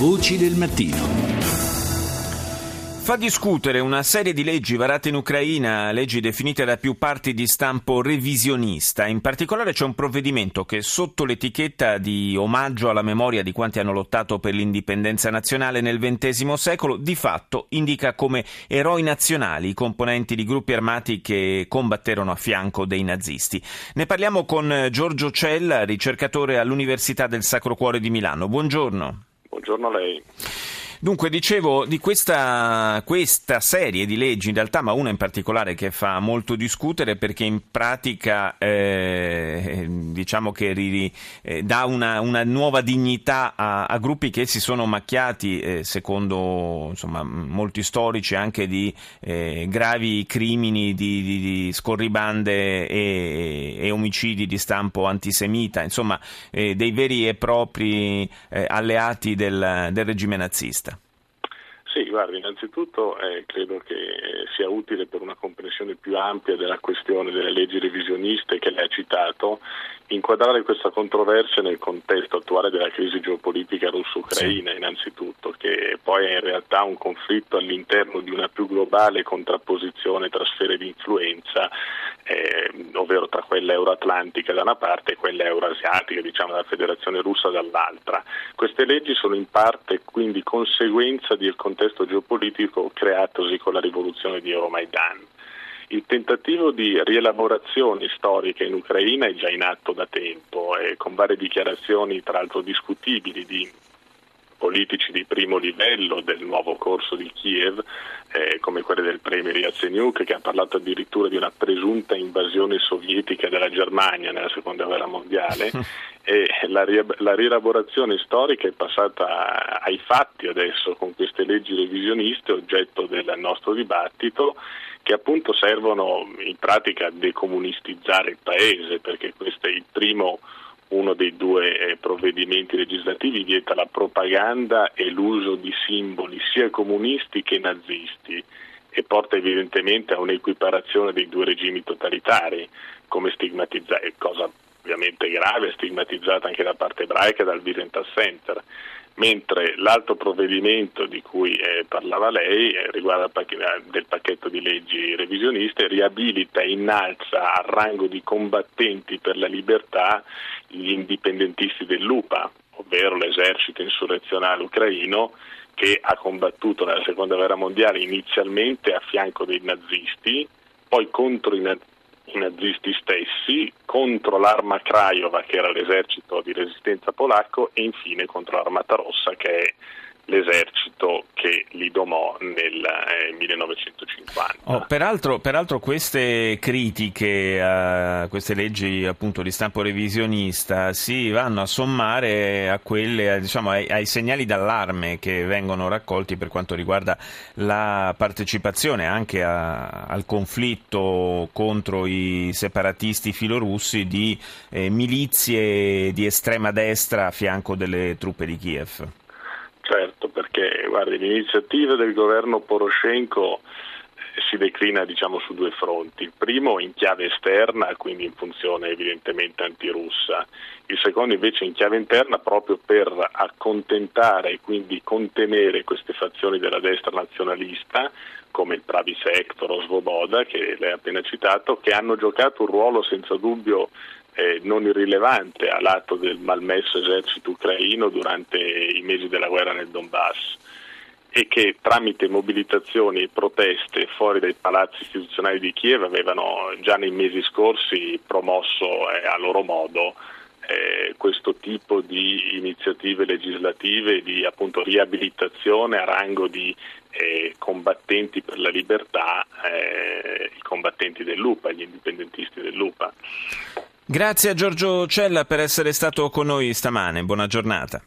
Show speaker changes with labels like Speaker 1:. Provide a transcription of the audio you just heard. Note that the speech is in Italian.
Speaker 1: Voci del mattino.
Speaker 2: Fa discutere una serie di leggi varate in Ucraina, leggi definite da più parti di stampo revisionista. In particolare c'è un provvedimento che sotto l'etichetta di omaggio alla memoria di quanti hanno lottato per l'indipendenza nazionale nel XX secolo, di fatto indica come eroi nazionali i componenti di gruppi armati che combatterono a fianco dei nazisti. Ne parliamo con Giorgio Cella, ricercatore all'Università del Sacro Cuore di Milano. Buongiorno.
Speaker 3: Buongiorno a lei.
Speaker 2: Dunque, dicevo di questa, questa, serie di leggi, in realtà, ma una in particolare che fa molto discutere perché in pratica eh, diciamo che ri, eh, dà una, una, nuova dignità a, a, gruppi che si sono macchiati, eh, secondo insomma, molti storici, anche di eh, gravi crimini, di, di, di scorribande e, e, omicidi di stampo antisemita, insomma, eh, dei veri e propri eh, alleati del, del regime nazista.
Speaker 3: Sì, guardi, innanzitutto eh, credo che sia utile per una comprensione più ampia della questione delle leggi revisioniste che lei ha citato, inquadrare questa controversia nel contesto attuale della crisi geopolitica russo-ucraina, sì. innanzitutto, che poi è in realtà un conflitto all'interno di una più globale contrapposizione tra sfere di influenza eh, ovvero tra quella euroatlantica da una parte e quella euroasiatica, diciamo della Federazione russa dall'altra. Queste leggi sono in parte quindi conseguenza del contesto geopolitico creatosi con la rivoluzione di Euromaidan. Il tentativo di rielaborazione storica in Ucraina è già in atto da tempo, eh, con varie dichiarazioni tra l'altro discutibili di politici di primo livello del nuovo corso di Kiev, eh, come quelle del premier Yatsenyuk, che ha parlato addirittura di una presunta invasione sovietica della Germania nella seconda guerra mondiale. e la, ri- la rielaborazione storica è passata ai fatti adesso con queste leggi revisioniste, oggetto del nostro dibattito che appunto servono in pratica a decomunistizzare il paese, perché questo è il primo uno dei due eh, provvedimenti legislativi vieta la propaganda e l'uso di simboli sia comunisti che nazisti e porta evidentemente a un'equiparazione dei due regimi totalitari, come stigmatizzare, cosa ovviamente grave, stigmatizzata anche da parte ebraica dal Virental Center mentre l'altro provvedimento di cui eh, parlava lei eh, riguarda pacchetto, del pacchetto di leggi revisioniste riabilita e innalza al rango di combattenti per la libertà gli indipendentisti dell'UPA, ovvero l'esercito insurrezionale ucraino che ha combattuto nella seconda guerra mondiale inizialmente a fianco dei nazisti, poi contro i i nazisti stessi, contro l'arma Krajova che era l'esercito di resistenza polacco e infine contro l'Armata Rossa che è l'esercito che li domò nel eh, 1950.
Speaker 2: Oh, peraltro, peraltro, queste critiche a queste leggi appunto di stampo revisionista si vanno a sommare a quelle, diciamo, ai, ai, segnali d'allarme che vengono raccolti per quanto riguarda la partecipazione anche a, al conflitto contro i separatisti filorussi di eh, milizie di estrema destra a fianco delle truppe di Kiev.
Speaker 3: Certo, perché guardi, l'iniziativa del governo Poroshenko eh, si declina diciamo, su due fronti. Il primo in chiave esterna, quindi in funzione evidentemente antirussa, il secondo invece in chiave interna proprio per accontentare e quindi contenere queste fazioni della destra nazionalista come il Pravi Sector o Svoboda che lei ha appena citato, che hanno giocato un ruolo senza dubbio eh, non irrilevante all'atto del malmesso esercito ucraino durante i mesi della guerra nel Donbass e che tramite mobilitazioni e proteste fuori dai palazzi istituzionali di Kiev avevano già nei mesi scorsi promosso eh, a loro modo eh, questo tipo di iniziative legislative di appunto, riabilitazione a rango di eh, combattenti per la libertà, eh, i combattenti dell'UPA, gli indipendentisti dell'UPA.
Speaker 2: Grazie a Giorgio Cella per essere stato con noi stamane, buona giornata.